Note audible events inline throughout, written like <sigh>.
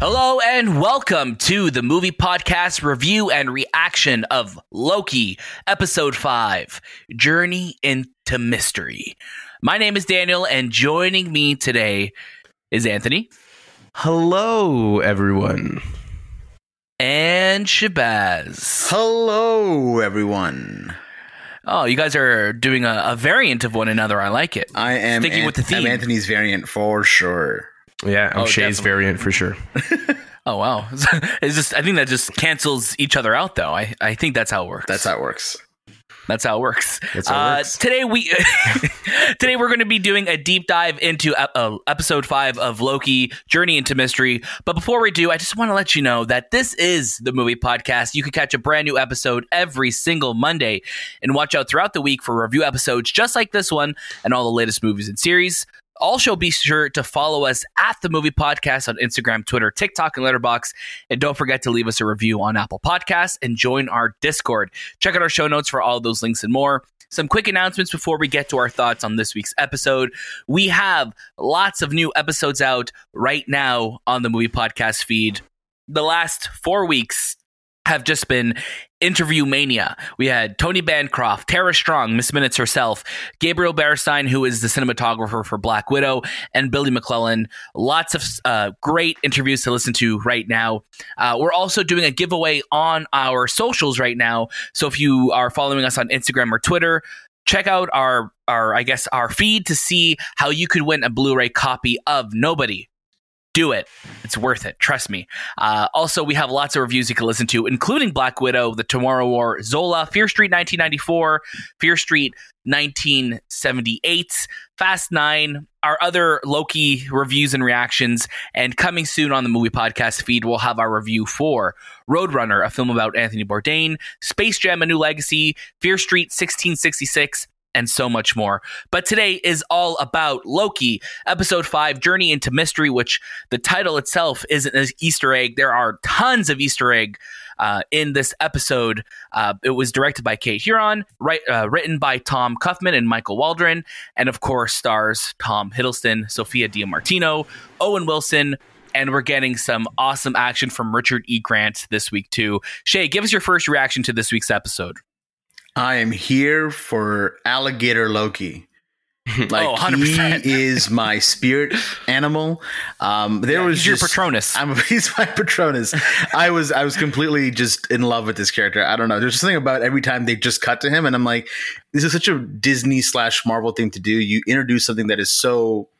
Hello and welcome to the movie podcast review and reaction of Loki, episode 5 Journey into Mystery. My name is Daniel, and joining me today is Anthony Hello, everyone. and Shahbaz. Hello, everyone. Oh, you guys are doing a, a variant of one another. I like it. I am Sticking with the I'm theme. Anthony's variant for sure. Yeah, I'm Oh, Shay's definitely. variant for sure. <laughs> Oh, wow. <laughs> it's just, I think that just cancels each other out, though. I, I think that's how it works. That's how it works. That's how it works. That's how it Uh, works. Today we <laughs> today we're going to be doing a deep dive into uh, uh, episode five of Loki: Journey into Mystery. But before we do, I just want to let you know that this is the movie podcast. You can catch a brand new episode every single Monday, and watch out throughout the week for review episodes just like this one and all the latest movies and series. Also, be sure to follow us at the Movie Podcast on Instagram, Twitter, TikTok, and Letterboxd. And don't forget to leave us a review on Apple Podcasts and join our Discord. Check out our show notes for all those links and more. Some quick announcements before we get to our thoughts on this week's episode. We have lots of new episodes out right now on the Movie Podcast feed. The last four weeks have just been interview mania. We had Tony Bancroft, Tara Strong, Miss Minutes herself, Gabriel Beristain, who is the cinematographer for Black Widow, and Billy MacLellan. Lots of uh, great interviews to listen to right now. Uh, we're also doing a giveaway on our socials right now. So if you are following us on Instagram or Twitter, check out our our I guess our feed to see how you could win a Blu-ray copy of Nobody. Do it. It's worth it. Trust me. Uh, also, we have lots of reviews you can listen to, including Black Widow, The Tomorrow War, Zola, Fear Street 1994, Fear Street 1978, Fast Nine, our other Loki reviews and reactions, and coming soon on the movie podcast feed, we'll have our review for Roadrunner, a film about Anthony Bourdain, Space Jam: A New Legacy, Fear Street 1666 and so much more. But today is all about Loki, episode 5, Journey into Mystery, which the title itself isn't an Easter egg. There are tons of Easter egg uh, in this episode. Uh, it was directed by Kate Herron, right, uh, written by Tom Kauffman and Michael Waldron, and of course stars Tom Hiddleston, Sophia Di Martino, Owen Wilson, and we're getting some awesome action from Richard E. Grant this week too. Shay, give us your first reaction to this week's episode. I am here for alligator Loki. <laughs> Like Oh, 100%. he is my spirit animal. Um, there was He's your just, Patronus. I'm <laughs> he's my Patronus. I was I was completely just in love with this character. I don't know. There's something about every time they just cut to him, and I'm like, this is such a Disney slash Marvel thing to do. You introduce something that is so,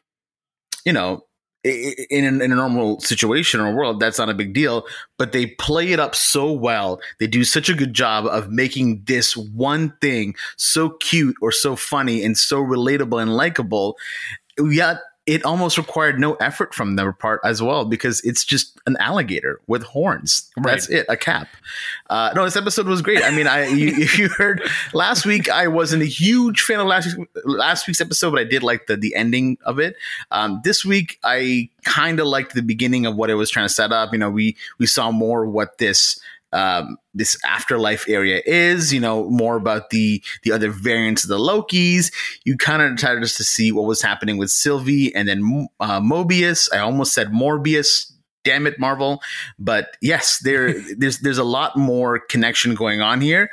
you know, i- i- in, in a normal situation or world, that's not a big deal. But they play it up so well. They do such a good job of making this one thing so cute or so funny and so relatable and likable. Yet it almost required no effort from their part as well because it's just an alligator with horns. That's it, a cap. Uh, no, this episode was great. I mean, I you, if <laughs> you heard last week, I wasn't a huge fan of last last week's episode, but I did like the the ending of it. Um, this week, I kind of liked the beginning of what it was trying to set up. You know, we we saw more what this um, this afterlife area is. You know, more about the the other variants of the Lokis. You kind of tried just to see what was happening with Sylvie and then uh, Mobius. I almost said Morbius. Damn it, Marvel! But yes, there <laughs> there's there's a lot more connection going on here.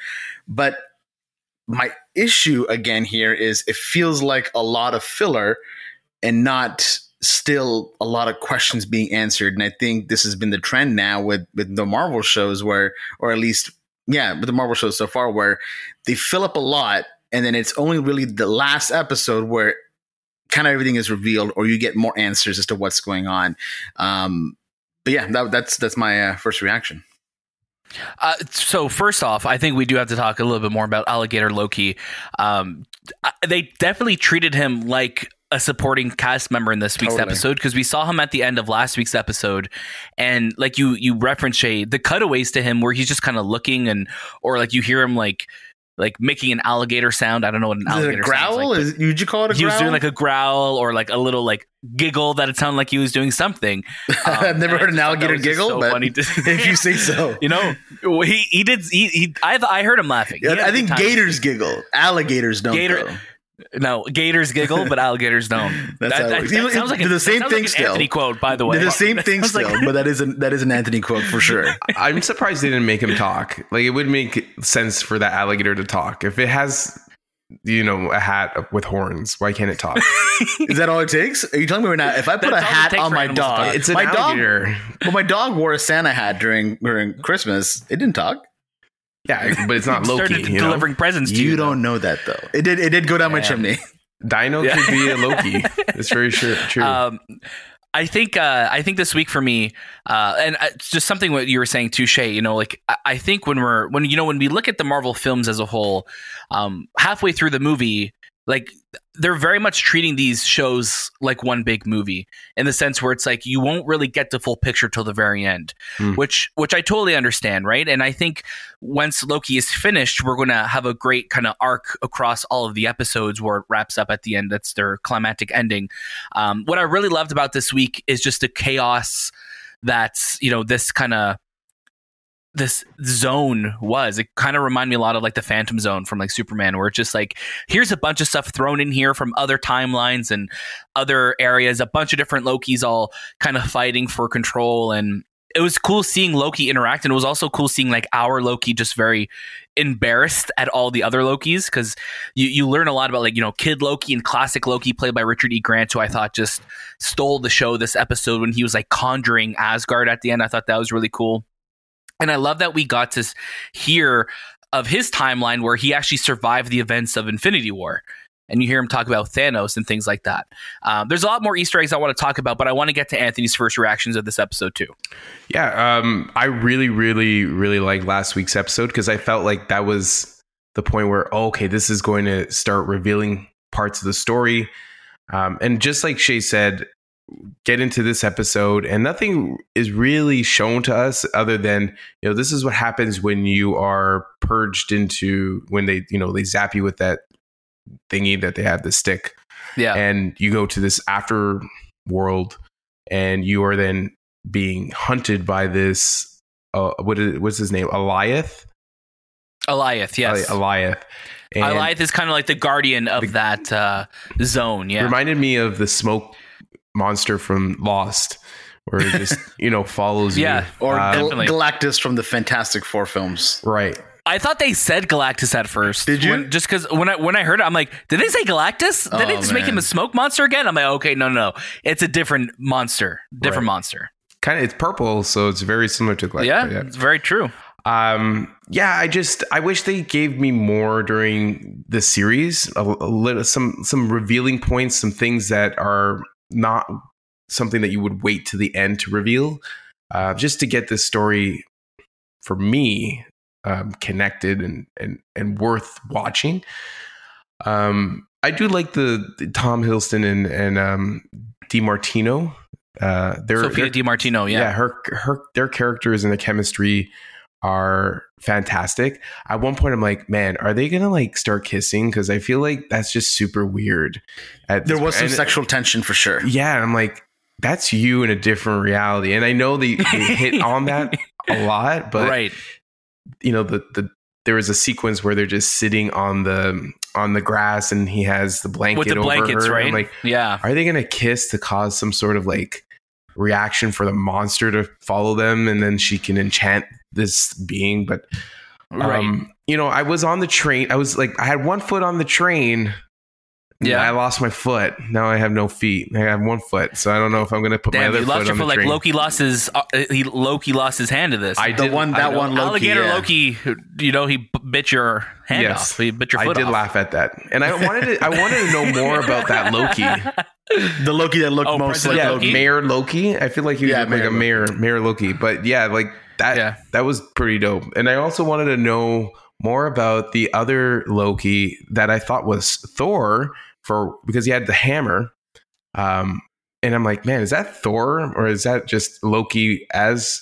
But my issue again here is it feels like a lot of filler and not still a lot of questions being answered. And I think this has been the trend now with with the Marvel shows where, or at least yeah, with the Marvel shows so far, where they fill up a lot, and then it's only really the last episode where kind of everything is revealed, or you get more answers as to what's going on. Um, but yeah, that, that's that's my uh, first reaction. Uh, so first off, I think we do have to talk a little bit more about Alligator Loki. Um, they definitely treated him like a supporting cast member in this week's Totally. episode because we saw him at the end of last week's episode, and like you you reference Shay, the cutaways to him where he's just kind of looking and or like you hear him like like making an alligator sound. I don't know what an Is it alligator a growl? like, is, would you call it a he growl? was doing like a growl or like a little like giggle that it sounded like he was doing something. <laughs> I've um, never heard an just thought that alligator giggle, so but funny to- <laughs> if you say so. <laughs> you know, he he did. He, he I I heard him laughing. Yeah, I think gators giggle. Alligators don't. Gator-. No, gators giggle, but alligators don't. <laughs> That's that, that, it- that sounds like a, the same thing like an still. Anthony quote, by the way. They're the same thing <laughs> still, like- but that is an that is an Anthony quote for sure. <laughs> I'm surprised they didn't make him talk. Like it would make sense for that alligator to talk. If it has, you know, a hat with horns, why can't it talk? Is that all it takes? Are you telling me right now? If I put That's a hat on my dog, it's an my dog. alligator. Well, my dog wore a Santa hat during during Christmas. It didn't talk. Yeah, <laughs> but it's not Loki. started You know? delivering presents to you. You don't know that though. It did. It did go down my chimney. <laughs> Dino Yeah. could be a Loki. <laughs> It's very sure, true. Um, I think uh, I think this week for me, uh, and uh, it's just something what you were saying touche. You know, like I, I think when we're when you know when we look at the Marvel films as a whole, um, halfway through the movie, like they're very much treating these shows like one big movie in the sense where it's like you won't really get the full picture till the very end, Hmm. which which I totally understand, right? And I think once Loki is finished, we're going to have a great kind of arc across all of the episodes where it wraps up at the end. That's their climactic ending. Um, what I really loved about this week is just the chaos that's you know this kind of this zone was. It kind of reminded me a lot of like the Phantom Zone from like Superman, where it's just like here's a bunch of stuff thrown in here from other timelines and other areas, a bunch of different Lokis all kind of fighting for control and. It was cool seeing Loki interact, and it was also cool seeing like our Loki just very embarrassed at all the other Lokis because you, you learn a lot about like you know kid Loki and classic Loki played by Richard E. Grant, who I thought just stole the show this episode when he was like conjuring Asgard at the end. I thought that was really cool, and I love that we got to hear of his timeline where he actually survived the events of Infinity War. And you hear him talk about Thanos and things like that. Um, there's a lot more Easter eggs I want to talk about, but I want to get to Anthony's first reactions of this episode too. Yeah, um, I really, really, really liked last week's episode because I felt like that was the point where, oh, okay, this is going to start revealing parts of the story. Um, and just like Shay said, get into this episode, and nothing is really shown to us other than, you know, this is what happens when you are purged into, when they, you know, they zap you with that thingy that they have, the stick. Yeah, and you go to this after world and you are then being hunted by this uh, what is what's his name? Alioth? Alioth. Yes, Alioth. And Alioth is kind of like the guardian of The- that uh, zone. Yeah, reminded me of the smoke monster from Lost where it just <laughs> you know follows Yeah. you Or Um, Gal- Galactus from the Fantastic Four films. right I thought they said Galactus at first. Did you? When- just because when I when I heard it, I'm like, did they say Galactus? Did they Oh, just make him a smoke monster again? I'm like, okay, no, no, no, it's a different monster, different Right. monster. kind of it's purple so it's very similar to Galactus yeah, it's very true. Um, yeah, I just I wish they gave me more during the series. A, a little some some revealing points, some things that are not something that you would wait to the end to reveal, uh, just to get this story for me um, connected and and and worth watching. Um, I do like the, the Tom Hiddleston and and um, Di Martino. Uh, Sophia they're- Di Martino. yeah. Yeah, her her their characters and the chemistry are fantastic. At one point, I'm like, man, are they gonna like start kissing? Because I feel like that's just super weird. There was some. And- sexual tension for sure. Yeah, and I'm like, that's you in a different reality. And I know they, they hit <laughs> on that a lot, but right. you know the the there was a sequence where they're just sitting on the on the grass and he has the blanket With the over blankets, her. right? I'm like, yeah, are they gonna kiss to cause some sort of like reaction for the monster to follow them and then she can enchant this being but right. um you know i was on the train i was like i had one foot on the train Yeah. i lost my foot now i have no feet i have one foot so i don't know if i'm gonna put my Damn, other you foot lost on the like train Loki lost his uh, he Loki lost his hand to this. i The did one- that know- one Loki, Alligator yeah. Loki, you know, he bit your hand Yes. off. He bit your foot. I did off. laugh at that, and I wanted to. I wanted to know <laughs> more about that Loki. The Loki that looked Oh, most President like yeah, Loki. Mayor Loki. I feel like he Yeah, looked like Mayor a mayor, Mayor Loki. But yeah, like that. Yeah. That was pretty dope. And I also wanted to know more about the other Loki that I thought was Thor for because he had the hammer. Um, and I'm like, man, is that Thor or is that just Loki as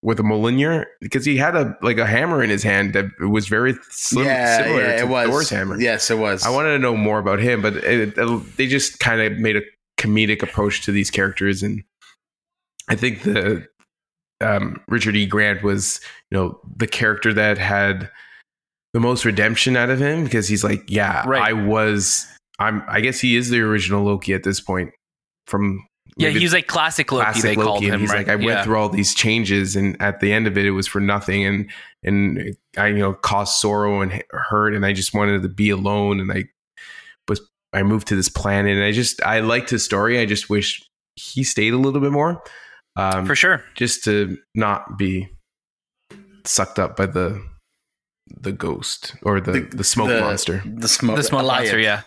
with a Mjolnir? Because he had a like a hammer in his hand that was very yeah, similar yeah, to it was Thor's hammer. Yes, it was. I wanted to know more about him, but it, it- they just kind of made a comedic approach to these characters, and I think the um, Richard E. Grant was, you know, the character that had the most redemption out of him because he's like, yeah, Right. I was. I'm. I guess he is the original Loki at this point. From Yeah, he's like classic Loki. classic they called Loki, and him. he's right? like, I went yeah. through all these changes, and at the end of it, it was for nothing, and and I you know caused sorrow and hurt, and I just wanted to be alone, and I was I moved to this planet, and I just I liked his story. I just wish he stayed a little bit more, um, for sure. just to not be sucked up by the the ghost or the the, smoke the- monster. The smoke. the smoke monster, yeah.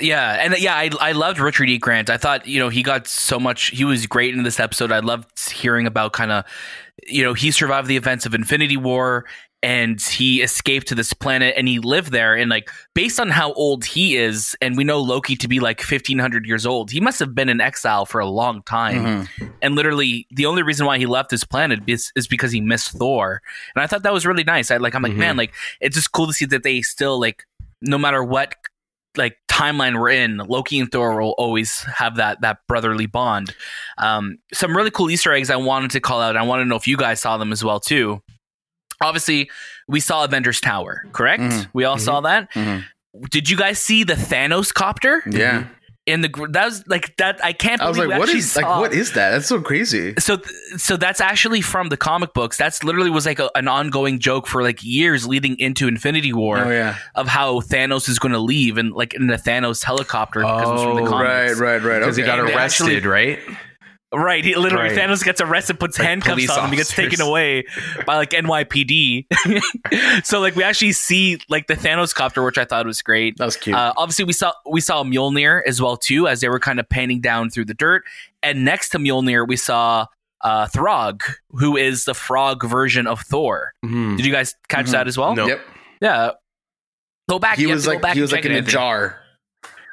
Yeah, and yeah, I I loved Richard E. Grant. I thought you know he got so much. He was great in this episode. I loved hearing about kind of you know he survived the events of Infinity War and he escaped to this planet and he lived there. And like based on how old he is, and we know Loki to be like fifteen hundred years old, he must have been in exile for a long time. Mhm. And literally, the only reason why he left this planet is, is because he missed Thor. And I thought that was really nice. I like, I'm like, Mhm. man, like it's just cool to see that they still like, no matter what like timeline we're in, Loki and Thor will always have that that brotherly bond. Um, some really cool Easter eggs I wanted to call out. I want to know if you guys saw them as well too. Obviously, we saw Avengers Tower, correct? Mhm. We all saw that. Mhm. Did you guys see the Thanos copter Yeah. in the? That was like that. I can't. I was like, we what actually is like what is that? That's so crazy. so so that's actually from the comic books that's literally was like a, an ongoing joke for like years leading into infinity war oh yeah. of how thanos is going to leave and like in the thanos helicopter because it's from the Oh, comics Right, right, right. Because Okay. he got arrested, actually- right? Right he literally Right. thanos gets arrested puts Like handcuffs on him he gets taken away by like nypd <laughs> so like we actually see like the thanos copter which i thought was great that was cute. uh, obviously, we saw we saw Mjolnir as well too, as they were kind of panning down through the dirt. And next to Mjolnir, we saw uh, Throg, who is the frog version of Thor. Mhm. Did you guys catch Mhm. that as well? No. yep. Yeah. Go back. He was like back he was like in a jar.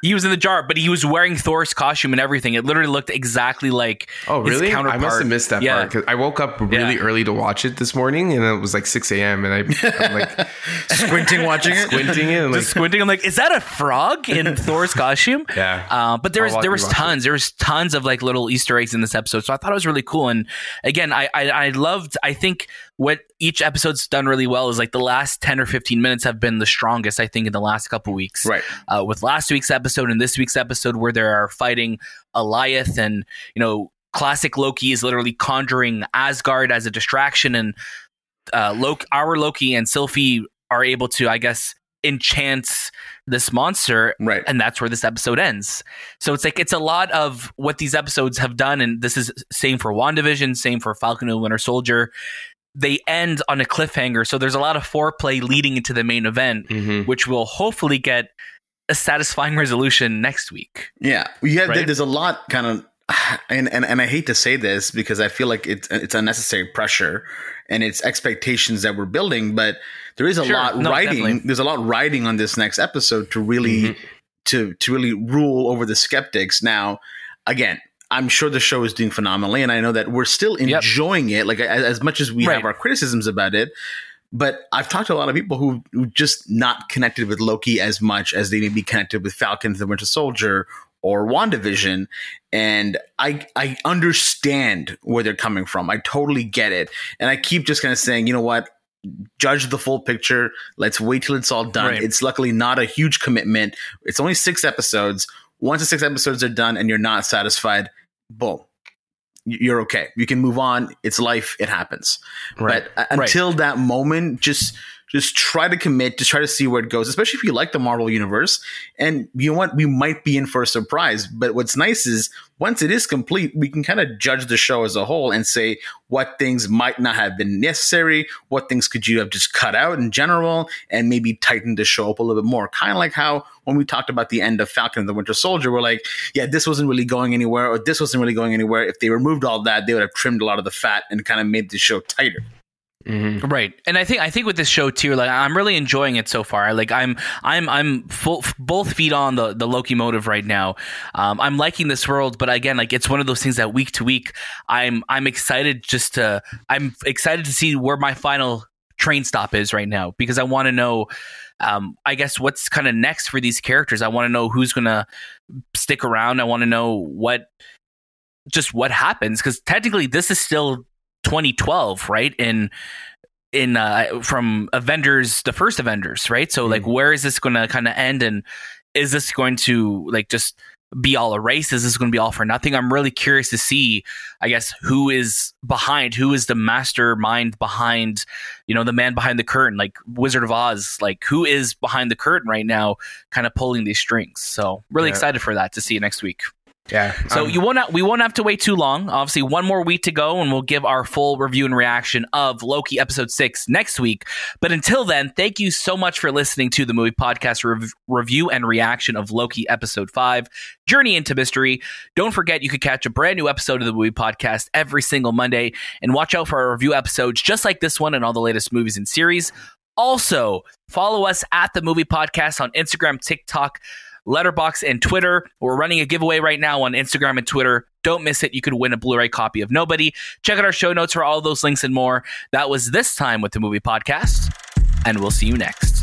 He was in the jar, but he was wearing Thor's costume and everything. It literally looked exactly like Oh, really? I must have missed that Yeah. part because I woke up really Yeah. early to watch it this morning, and it was like six a.m. and I, I'm like <laughs> Squinting watching it. squinting it, and like just squinting. I'm like, is that a frog in <laughs> Thor's costume? yeah, Uh, but there was there was rewatch it. tons there was tons of like little Easter eggs in this episode, so I thought it was really cool. And again, I I, I loved. I think what each episode's done really well is like the last ten or fifteen minutes have been the strongest. I think in the last couple weeks, Right. uh, with last week's episode and this week's episode where they are fighting Alioth and you know classic Loki is literally conjuring Asgard as a distraction and uh, Loki, our Loki and Sylvie are able to I guess enchant this monster Right. and that's where this episode ends. So it's like it's a lot of what these episodes have done, and this is same for WandaVision, same for Falcon and Winter Soldier. They end on a cliffhanger, so there's a lot of foreplay leading into the main event, Mhm. which will hopefully get a satisfying <laughs> resolution next week. Yeah, yeah. Right? There's a lot kind of, <sighs> and, and and I hate to say this because I feel like it's it's unnecessary pressure and it's expectations that we're building, but there is a Sure. lot No, riding. definitely. There's a lot riding on this next episode to really Mhm. to to really rule over the skeptics. Now, again. I'm sure the show is doing phenomenally, and I know that we're still Yep. enjoying it. Like as, as much as we Right. have our criticisms about it, but I've talked to a lot of people who, who just not connected with Loki as much as they may be connected with Falcon the Winter Soldier or WandaVision. And I I understand where they're coming from. I totally get it. And I keep just kind of saying, you know what? Judge the full picture. Let's wait till it's all done. Right. It's luckily not a huge commitment. It's only six episodes. Once the six episodes are done and you're not satisfied, boom. You're okay. You can move on. It's life. It happens. Right. But uh, until that moment, just just try to commit, just try to see where it goes, especially if you like the Marvel universe. And you know what? We might be in for a surprise. But what's nice is once it is complete, we can kind of judge the show as a whole and say what things might not have been necessary, what things could you have just cut out in general, and maybe tighten the show up a little bit more. Kind of like how when we talked about the end of Falcon and the Winter Soldier, we're like, yeah, this wasn't really going anywhere, or this wasn't really going anywhere. If they removed all that, they would have trimmed a lot of the fat and kind of made the show tighter. Mhm. Right, and I think I think with this show too, like I'm really enjoying it so far. Like I'm I'm I'm full both feet on the the Loki motive right now. Um, I'm liking this world, but again, like it's one of those things that week to week, I'm I'm excited just to I'm excited to see where my final train stop is right now because I want to know. Um, I guess what's kind of next for these characters. I want to know who's gonna stick around. I want to know what just what happens because technically this is still 2012, right? And in uh, from Avengers, the first Avengers, right? So like, where is this going to kind of end, and is this going to like just be all erased? Is this going to be all for nothing? I'm really curious to see, I guess, who is behind, who is the mastermind behind, you know, the man behind the curtain, like Wizard of Oz, like who is behind the curtain right now, kind of pulling these strings. So really Yeah. excited for that to see you next week. Yeah. So um, you won't have, we won't have to wait too long. Obviously, one more week to go, and we'll give our full review and reaction of Loki episode six next week. But until then, thank you so much for listening to the movie podcast rev- review and reaction of Loki episode five, Journey into Mystery. Don't forget you could catch a brand new episode of the movie podcast every single Monday, and watch out for our review episodes just like this one and all the latest movies and series. Also, follow us at the movie podcast on Instagram, TikTok, Letterboxd, and Twitter. We're running a giveaway right now on Instagram and Twitter. Don't miss it. You could win a Blu ray copy of Nobody. Check out our show notes for all those links and more. That was this time with the movie podcast, and we'll see you next.